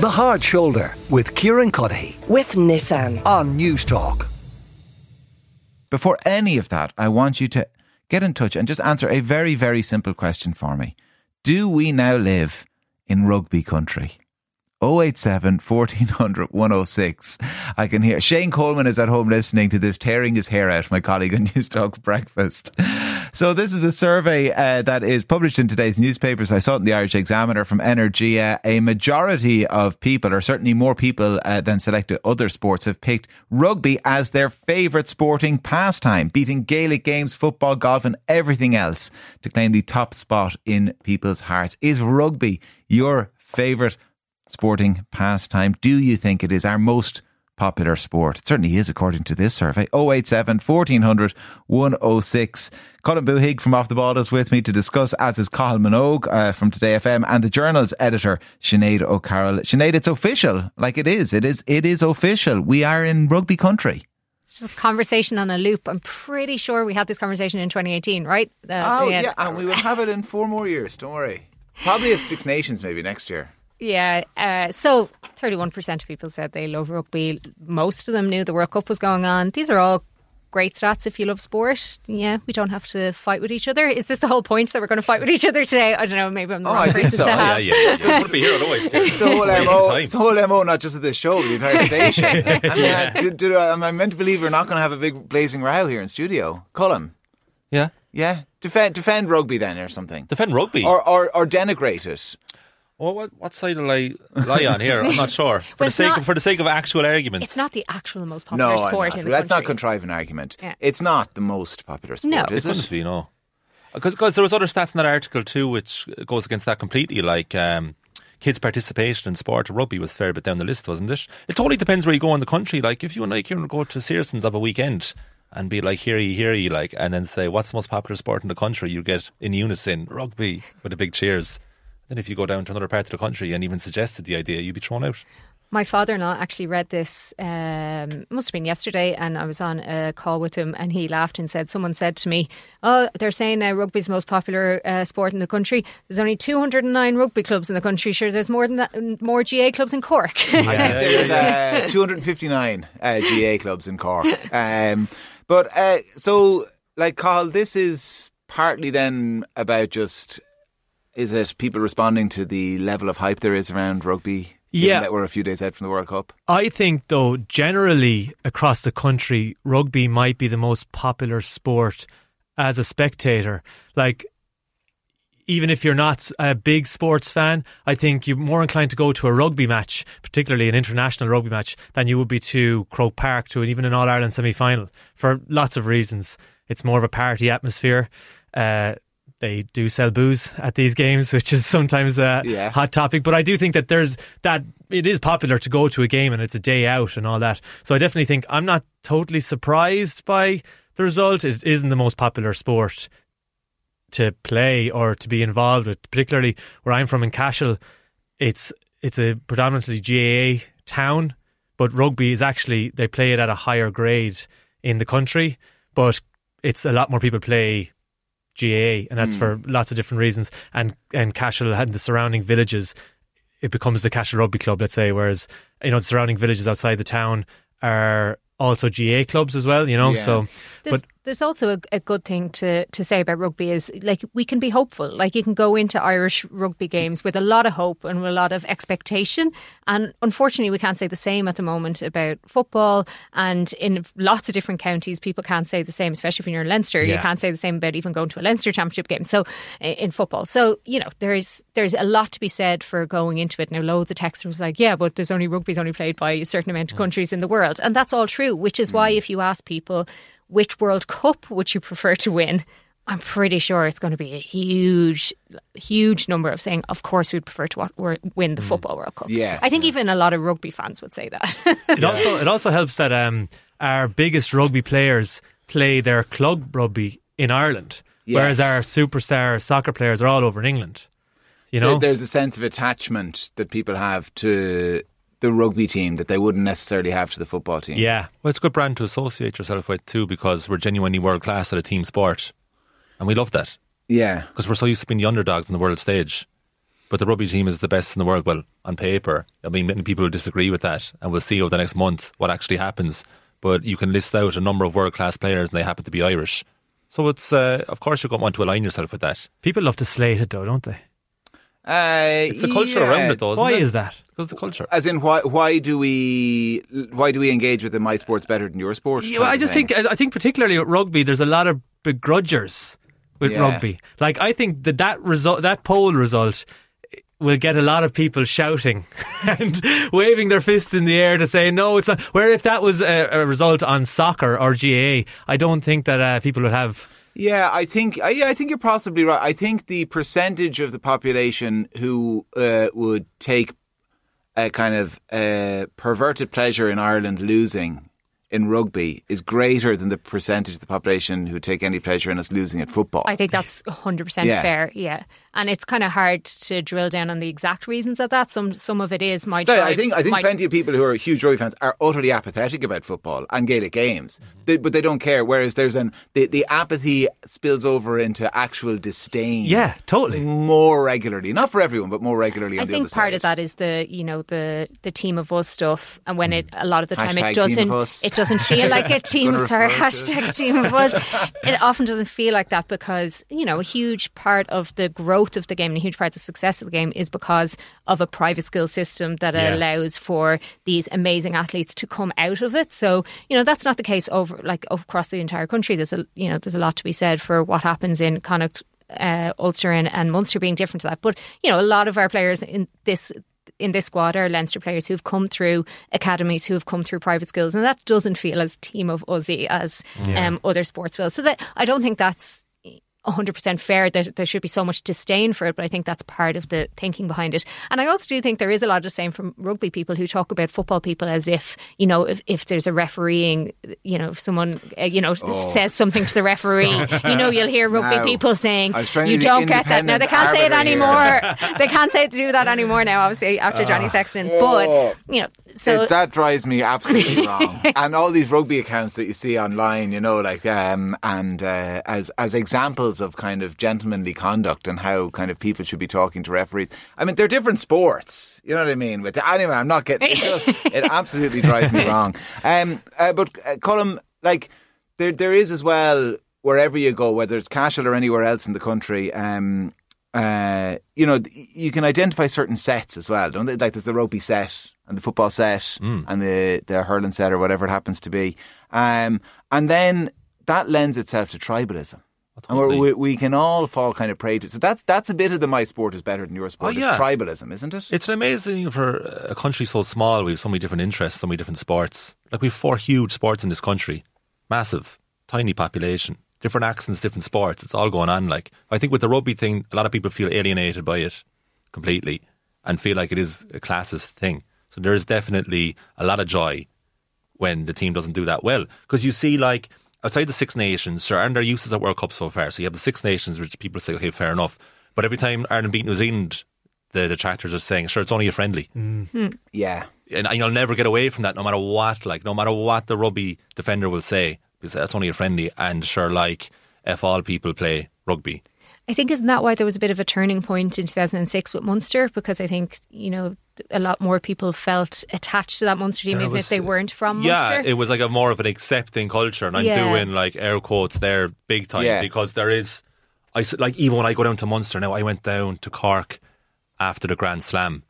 The Hard Shoulder with Kieran Cuddihy with Nissan. on Newstalk. Before any of that, I want you to get in touch and just answer a very, very simple question for me. Do we now live in rugby country? 087 1400 106. I can hear Shane Coleman is at home listening to this, tearing his hair out, my colleague on Newstalk Breakfast. So, this is a survey uh, that is published in today's newspapers. I saw it in the Irish Examiner from Energia. A majority of people, or certainly more people uh, than selected other sports, have picked rugby as their favourite sporting pastime, beating Gaelic games, football, golf, and everything else to claim the top spot in people's hearts. Is rugby your favourite sporting pastime? Do you think it is our most popular sport? It certainly is, according to this survey. 087 1400 106. Colm Boohig from Off the Ball is with me to discuss, as is Cathal Minogue uh, from Today FM and the Journal's editor, Sinead O'Carroll. Sinead, it's official. Like it is. It is. It is official. We are in rugby country. conversation on a loop. I'm pretty sure we had this conversation in 2018, right? Uh, Oh, yeah. And we will have it in four more years. Don't worry. Probably at Six Nations maybe next year. Yeah. Uh, so 31% of people said they love rugby. Most of them knew the World Cup was going on. These are all great stats if you love sport. Yeah, we don't have to fight with each other. Is this the whole point that we're going to fight with each other today? I don't know. Maybe I'm the Oh, wrong I think person so. to Yeah, have. yeah, yeah. It's going to be here otherwise. It's the whole MO. It's the whole MO, not just of this show, the entire station. I mean, I, did, did, am I meant to believe we're not going to have a big blazing row here in studio? Colm, Yeah. yeah? Defend, defend rugby then or something. Defend rugby. Or, or, or denigrate it. Well, what, what side will I lie on here? I'm not sure. For Well, the sake not- of, for the sake of actual argument, It's not the actual most No, popular I'm sport not. in the let's not country. contrive an argument. Yeah. It's not the most popular sport, No. is it couldn't it? be, no. Because there was other stats in that article too, which goes against that completely. Like um, kids' participation in sport, rugby was a fair bit down the list, wasn't it? It totally depends where you go in the country. Like if you and I can go to Searsons of a weekend and be like, here ye, here ye," like, and then say, "What's the most popular sport in the country?" You get in unison rugby with a big cheers. Then if you go down to another part of the country and even suggested the idea, you'd be thrown out. My father-in-law actually read this. Um, must have been yesterday, and I was on a call with him, and he laughed and said, "Someone said to me, oh, they're saying uh, rugby's the most popular uh, sport in the country. There's only 209 rugby clubs in the country. Sure, there's more than that, more GAA clubs in Cork." I think there's uh, 259 uh, GAA clubs in Cork. Um, but uh, so, like, Cathal, this is partly then about just is it people responding to the level of hype there is around rugby? Yeah. that we're a few days out from the World Cup. I think, though, generally across the country, rugby might be the most popular sport as a spectator. Like, even if you're not a big sports fan, I think you're more inclined to go to a rugby match, particularly an international rugby match, than you would be to Croke Park, to even an All Ireland semi final, for lots of reasons. It's more of a party atmosphere. Uh, they do sell booze at these games, which is sometimes a Yeah. hot topic. But I do think that there's that it is popular to go to a game and it's a day out and all that. So I definitely think I'm not totally surprised by the result. It isn't the most popular sport to play or to be involved with, particularly where I'm from in Cashel. It's it's a predominantly GAA town, but rugby is actually they play it at a higher grade in the country, but it's a lot more people play GAA, and that's hmm. for lots of different reasons. And and Cashel and the surrounding villages, it becomes the Cashel Rugby Club, let's say. Whereas you know the surrounding villages outside the town are also GAA clubs as well. You know, Yeah. so There's, but there's also a, a good thing to, to say about rugby is like we can be hopeful. Like you can go into Irish rugby games with a lot of hope and a lot of expectation. And unfortunately, we can't say the same at the moment about football. And in lots of different counties, people can't say the same, especially when you're in Leinster. You can't say the same about even going to a Leinster championship game. So in football, so you know there's there's a lot to be said for going into it. Now, loads of texters was like, yeah, but there's only rugby's only played by a certain amount of hmm. countries in the world, and that's all true. Which is why hmm. if you ask people which World Cup would you prefer to win? I'm pretty sure it's going to be a huge, huge number of saying, of course, we'd prefer to win the Football World Cup. Yes. I think even a lot of rugby fans would say that. it also it also helps that um, our biggest rugby players play their club rugby in Ireland, whereas our superstar soccer players are all over in England. You know, There's a sense of attachment that people have to the rugby team that they wouldn't necessarily have to the football team. yeah, Well, it's a good brand to associate yourself with too, because we're genuinely world class at a team sport, and we love that Yeah. because we're so used to being the underdogs on the world stage. but the rugby team is the best in the world. Well, on paper, I mean, many people will disagree with that, and we'll see over the next month what actually happens. But you can list out a number of world class players, and they happen to be Irish. So it's uh, of course you're going to want to align yourself with that. People love to slate it though, don't they? Uh, It's the culture around it, though. Isn't Why it? is that? Because the culture. As in, why why do we why do we engage with the my sport's better than your sport? Yeah, well, I just think I think particularly with rugby, there's a lot of begrudgers with Yeah. rugby. Like I think that that result, that poll result, will get a lot of people shouting and waving their fists in the air to say no, it's not. Where if that was a, a result on soccer or GAA, I don't think that uh, people would have. Yeah, I think I, I think you're possibly right. I think the percentage of the population who uh, would take a kind of uh, perverted pleasure in Ireland losing in rugby is greater than the percentage of the population who take any pleasure in us losing at football. I think that's 100% Yeah. fair, yeah. And it's kind of hard to drill down on the exact reasons of that. Some some of it is my So I think I think my- plenty of people who are huge rugby fans are utterly apathetic about football and Gaelic games, Mm-hmm. they, but they don't care. Whereas there's an the, the apathy spills over into actual disdain. Yeah, totally. more regularly, not for everyone, but more regularly. I on the think part side. of that is the you know the the team of us stuff, and when it a lot of the time Hashtag it doesn't it doesn't feel like a team. Sorry, hashtag team of us. It often doesn't feel like that because you know a huge part of the growth of the game and a huge part of the success of the game is because of a private school system that Yeah. allows for these amazing athletes to come out of it. So you know that's not the case over like across the entire country. There's a you know there's a lot to be said for what happens in Connacht uh, Ulster and, and Munster being different to that. But you know, a lot of our players in this in this squad are Leinster players who've come through academies, who have come through private schools, and that doesn't feel as team of Aussie as um, other sports will. So that I don't think that's. 100% fair that there should be so much disdain for it, but I think that's part of the thinking behind it. And I also do think there is a lot of disdain from rugby people who talk about football people as if, you know, if, if there's a refereeing, you know, if someone, uh, you know, says something to the referee, you know, you'll hear rugby people saying, I was trying you don't get that. Now, they can't say it anymore. they can't say to do that anymore now, obviously, after Johnny Sexton. But, you know, so It- that drives me absolutely wrong. And all these rugby accounts that you see online, you know, like um, and uh, as as examples of kind of gentlemanly conduct and how kind of people should be talking to referees. I mean, they're different sports. You know what I mean? But anyway, I'm not getting. It just it absolutely drives me wrong. Um, uh, but uh, Colm, like there there is as well wherever you go, whether it's Cashel or anywhere else in the country. Um, uh, you know, you can identify certain sets as well, don't they? Like there's the ropey set and the football set and the, the hurling set or whatever it happens to be. Um, and then that lends itself to tribalism. And we, we can all fall kind of prey to So that's that's a bit of the my sport is better than your sport. Oh, yeah. It's tribalism, isn't it? It's amazing for a country so small. We have so many different interests, so many different sports. Like we have four huge sports in this country, massive, tiny population, different accents, different sports. It's all going on. Like I think with the rugby thing, a lot of people feel alienated by it completely and feel like it is a classist thing. So there is definitely a lot of joy when the team doesn't do that well. Because you see like outside the Six Nations, sure, and their uses at World Cup so far. So you have the Six Nations, which people say, okay, fair enough. But every time Ireland beat New Zealand, the detractors are saying, sure, it's only a friendly. Mm. Hmm. Yeah. and you'll never get away from that no matter what like no matter what the rugby defender will say. Because that's only a friendly. And sure like if all people play rugby. I think isn't that why there was a bit of a turning point in 2006 with Munster? Because I think you know a lot more people felt attached to that Munster team There even was- if they weren't from yeah Munster. it was like a more of an accepting culture and I'm Yeah. doing like air quotes there big time Yeah. because there is I s- like even when I go down to Munster now I went down to Cork after the Grand Slam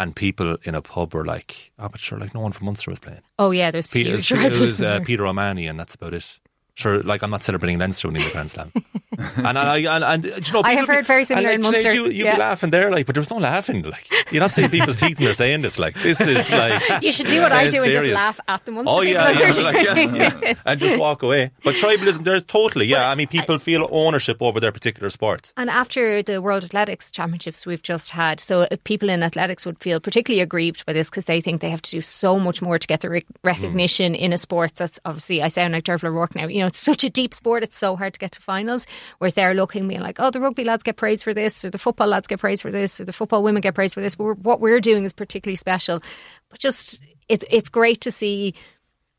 and people in a pub were like oh but sure like no one from Munster was playing oh yeah, there's Peter, huge it was, rivals uh. Peter O'Mahony, and that's about it. Sure, like I'm not celebrating Leinster winning the Grand Slam. and I, and, and, do you know, I have heard very and, similar like, in Sinead, Munster, You, you'd yeah. be laughing there, like, but there was no laughing. Like, you're not seeing people's teeth when they're saying this. Like, this is like You should do what I do and just laugh at the Munster Oh yeah, yeah, like, yeah, yeah. and just walk away. But tribalism, there's totally, yeah. I mean, people feel ownership over their particular sport. And after the World Athletics Championships we've just had, so uh, people in athletics would feel particularly aggrieved by this because they think they have to do so much more to get the rec- recognition in a sport that's obviously, I sound like Derval O'Rourke now, you know, it's such a deep sport, it's so hard to get to finals. Whereas they're looking, being like, oh, the rugby lads get praised for this, or the football lads get praised for this, or the football women get praised for this. But what we're doing is particularly special. But just, it, it's great to see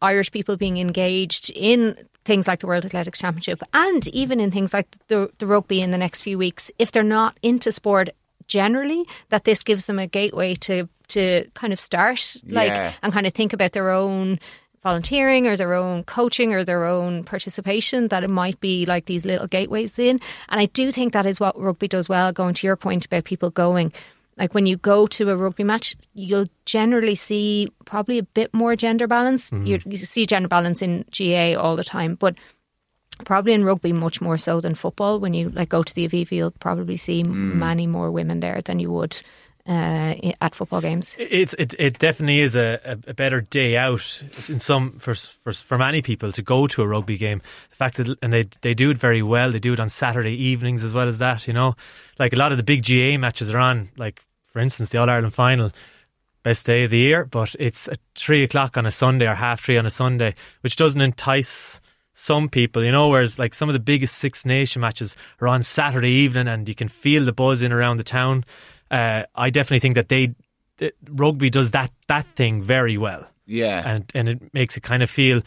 Irish people being engaged in things like the World Athletics Championship and even in things like the, the rugby in the next few weeks. If they're not into sport, generally that this gives them a gateway to to kind of start like Yeah. and kind of think about their own volunteering or their own coaching or their own participation that it might be like these little gateways in. And I do think that is what rugby does well going to your point about people going. Like when you go to a rugby match you'll generally see probably a bit more gender balance. Mm-hmm. You, you see gender balance in GAA all the time but probably in rugby much more so than football. When you like go to the Aviva you'll probably see mm. many more women there than you would uh, at football games It's it, it definitely is a, a, better day out in some for, for for many people to go to a rugby game. The fact that and they they do it very well. They do it on Saturday evenings as well as that. You know, like a lot of the big GAA matches are on. Like for instance, the All Ireland final, best day of the year, but it's at three o'clock on a Sunday or half three on a Sunday, which doesn't entice some people, you know, whereas like some of the biggest Six Nation matches are on Saturday evening and you can feel the buzz in around the town. Uh, I definitely think that they that rugby does that that thing very well, Yeah. and and it makes it kind of feel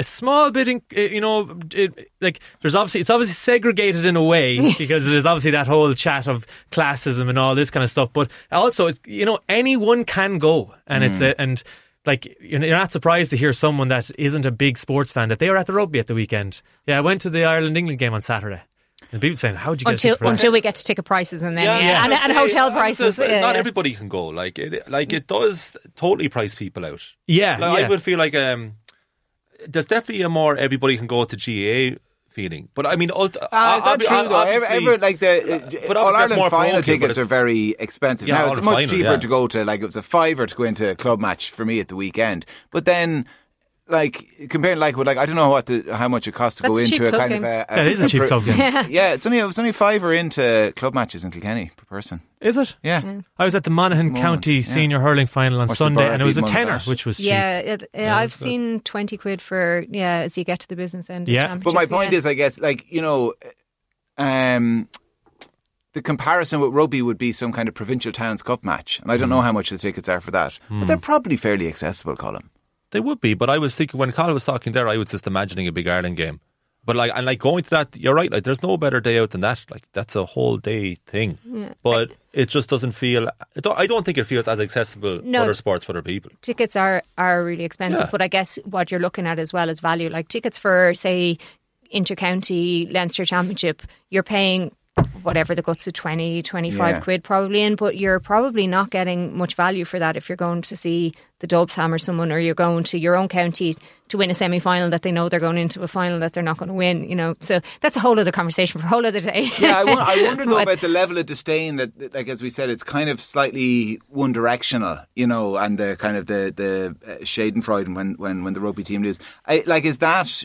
a small bit, in, uh, you know, it, like there's obviously it's obviously segregated in a way because there's obviously that whole chat of classism and all this kind of stuff, but also it's, you know anyone can go, and it's a, and like you're you're not surprised to hear someone that isn't a big sports fan that they were at the rugby at the weekend. Yeah, I went to the Ireland England game on Saturday, and people saying, "How'd you get until ticket until we get to ticket prices and then yeah, yeah. And, and gonna hotel say, prices. uh, Not yeah. everybody can go. Like it, like it does totally price people out. yeah, Like, yeah. I would feel like um, there's definitely a more everybody can go to GAA feeling. But I mean, ult- Ah, is that true though? Ever, ever like the uh, but All Ireland final tickets are very expensive. Yeah, now it's much final, cheaper yeah. to go to like it was a fiver to go into a club match for me at the weekend. But then. Like comparing, like with like I don't know what the, how much it costs to That's go cheap into a kind game. of a, Yeah, it is a cheap pro- club game. Yeah, it's only it was only fiver into club matches in Kilkenny per person. Is it? Yeah, I was at the Monaghan Moment, County yeah. Senior Hurling Final on Watch Sunday, and it was a beat tenner, Mullingar. which was cheap. Yeah, it, uh, I've seen twenty quid for yeah as you get to the business end. Of Yeah. the But my point yeah. is, I guess, like you know, um, the comparison with rugby would be some kind of provincial towns cup match, and I don't know how much the tickets are for that, but they're probably fairly accessible, Colm. They would be, but I was thinking when Cathal was talking there, I was just imagining a big Ireland game. But like, and like going to that, you're right. Like, there's no better day out than that. Like, that's a whole day thing. But it just doesn't feel. Don't, I don't think it feels as accessible No. other sports for other people. tickets are are really expensive, Yeah. but I guess what you're looking at as well as value. Like tickets for say intercounty Leinster Championship, you're paying whatever the guts of 20, 25 Yeah. quid probably in, but you're probably not getting much value for that if you're going to see the Dubs hammer someone or you're going to your own county to win a semi final that they know they're going into a final that they're not going to win, you know. So that's a whole other conversation for a whole other day. Yeah, I, won- I wonder though But- about the level of disdain that, like as we said, it's kind of slightly one directional, you know, and the kind of the the uh, Schadenfreude when when when the rugby team lose. I, like, is that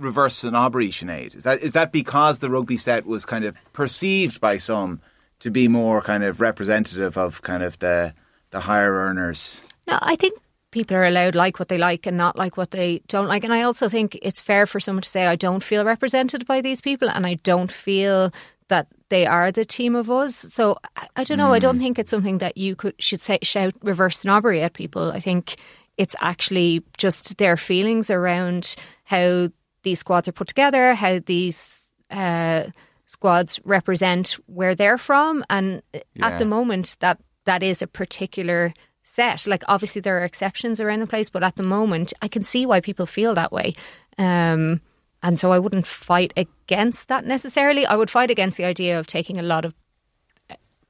reverse snobbery, Sinead? Is that is that because the rugby set was kind of perceived by some to be more kind of representative of kind of the the higher earners? No, I think people are allowed like what they like and not like what they don't like. And I also think it's fair for someone to say, I don't feel represented by these people and I don't feel that they are the team of us. So I, I don't know. I don't hmm. think it's something that you could should say shout reverse snobbery at people. I think it's actually just their feelings around how these squads are put together, how these uh, squads represent where they're from, and Yeah. at the moment that that is a particular set. Like obviously there are exceptions around the place, but at the moment I can see why people feel that way. Um, and so I wouldn't fight against that necessarily. I would fight against the idea of taking a lot of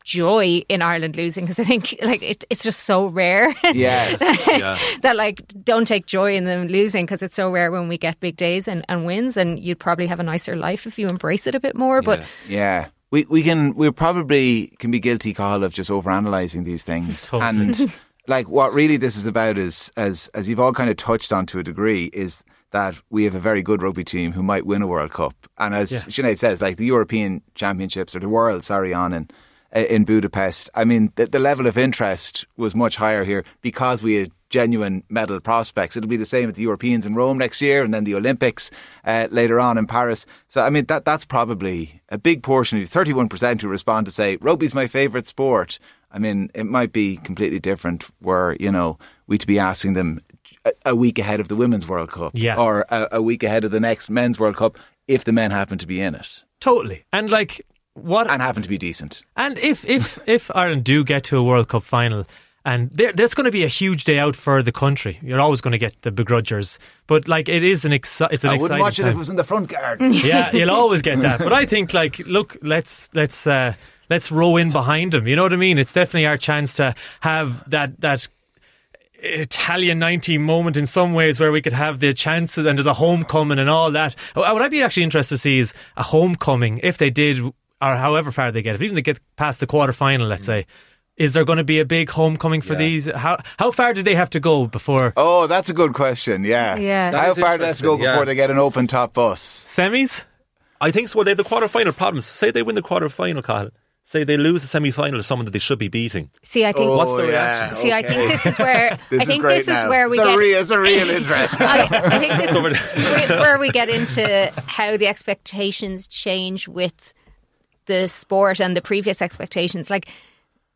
joy in Ireland losing because I think like it, it's just so rare. Yes. Yeah. that like don't take joy in them losing because it's so rare when we get big days and, and wins and you'd probably have a nicer life if you embrace it a bit more but Yeah. Yeah. We we can we probably can be guilty, Cathal, of just overanalyzing these things. Totally. And like what really this is about is as as you've all kind of touched on to a degree, is that we have a very good rugby team who might win a World Cup. And as Yeah. Sinead says, like the European Championships or the World, sorry, on in in Budapest. I mean, the, the level of interest was much higher here because we had genuine medal prospects. It'll be the same at the Europeans in Rome next year, and then the Olympics uh, later on in Paris. So, I mean, that that's probably a big portion of thirty-one percent who respond to say rugby's my favourite sport. I mean, it might be completely different were you know we to be asking them a, a week ahead of the Women's World Cup, Yeah. or a, a week ahead of the next Men's World Cup if the men happen to be in it. Totally. And like what and happen to be decent. And if if if Ireland do get to a World Cup final, and there, that's going to be a huge day out for the country. You're always going to get the begrudgers, but like it is an exci- it's an I exciting wouldn't watch it time. if it was in the front guard. yeah, you'll always get that. But I think like look, let's let's uh, let's row in behind them. You know what I mean? It's definitely our chance to have that that. Italia 90 moment in some ways where we could have the chances and there's a homecoming and all that. What I'd be actually interested to see is a homecoming if they did or however far they get. If even they get past the quarter final, let's mm. say, is there going to be a big homecoming for Yeah. these? How how far do they have to go before Oh, that's a good question. Yeah. Yeah. That How is far do they have to go interesting, yeah. before they get an open top bus? semis? I think so. Well, they have the quarter final problems. Say they win the quarter final, Kyle. Say they lose the semi final to someone that they should be beating. See, I think. What's the Oh, yeah. reaction? See, I think this is where This I is think great this is where we it's get. A real, it's a real interest. I, I think this is where- where we get into how the expectations change with the sport and the previous expectations. Like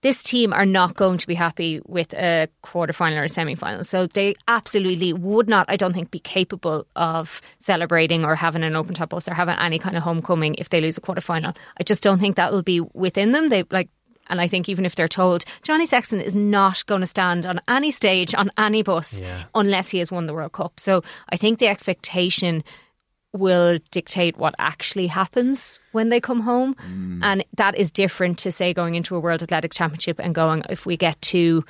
this team are not going to be happy with a quarter final or a semi final. So they absolutely would not, I don't think, be capable of celebrating or having an open top bus or having any kind of homecoming if they lose a quarter final. I just don't think that will be within them. They like and I think even if they're told Johnny Sexton is not going to stand on any stage on any bus Yeah. unless he has won the World Cup. So I think the expectation will dictate what actually happens when they come home. Mm. And that is different to, say, going into a World Athletic Championship and going, if we get two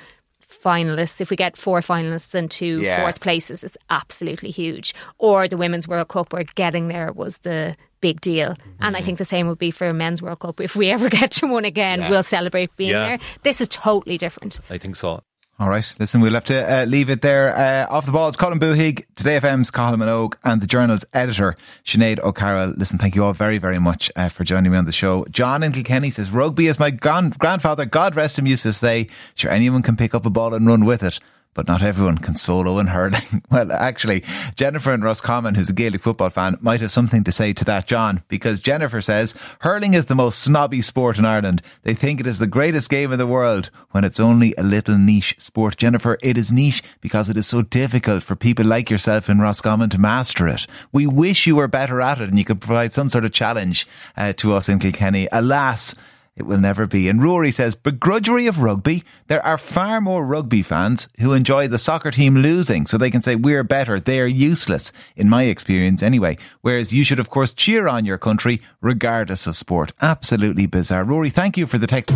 finalists, if we get four finalists and two Yeah. fourth places, it's absolutely huge. Or the Women's World Cup, where getting there was the big deal. And I mm-hmm. think the same would be for a Men's World Cup. If we ever get to one again, Yeah. we'll celebrate being Yeah. there. This is totally different. I think so. All right, listen, we'll have to uh, leave it there. Uh, off the ball, it's Colm Boohig, Today FM's Cathal Minogue, and the Journal's editor, Sinead O'Carroll. Listen, thank you all very, very much uh, for joining me on the show. John in Kilkenny says, Rugby is my gran- grandfather, God rest him, used to say, sure, anyone can pick up a ball and run with it. But not everyone can solo in hurling. well, actually, Jennifer and Roscommon, who's a Gaelic football fan, might have something to say to that, John, because Jennifer says hurling is the most snobby sport in Ireland. They think it is the greatest game in the world when it's only a little niche sport. Jennifer, it is niche because it is so difficult for people like yourself in Roscommon to master it. We wish you were better at it and you could provide some sort of challenge uh, to us in Kilkenny. Alas, it will never be. And Rory says, begrudgery of rugby. There are far more rugby fans who enjoy the soccer team losing so they can say we're better. They are useless, in my experience anyway. Whereas you should, of course, cheer on your country regardless of sport. Absolutely bizarre. Rory, thank you for the text.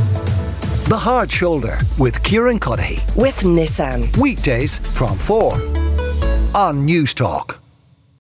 The Hard Shoulder with Kieran Cuddihy. with Nissan. Weekdays from 4 on Newstalk.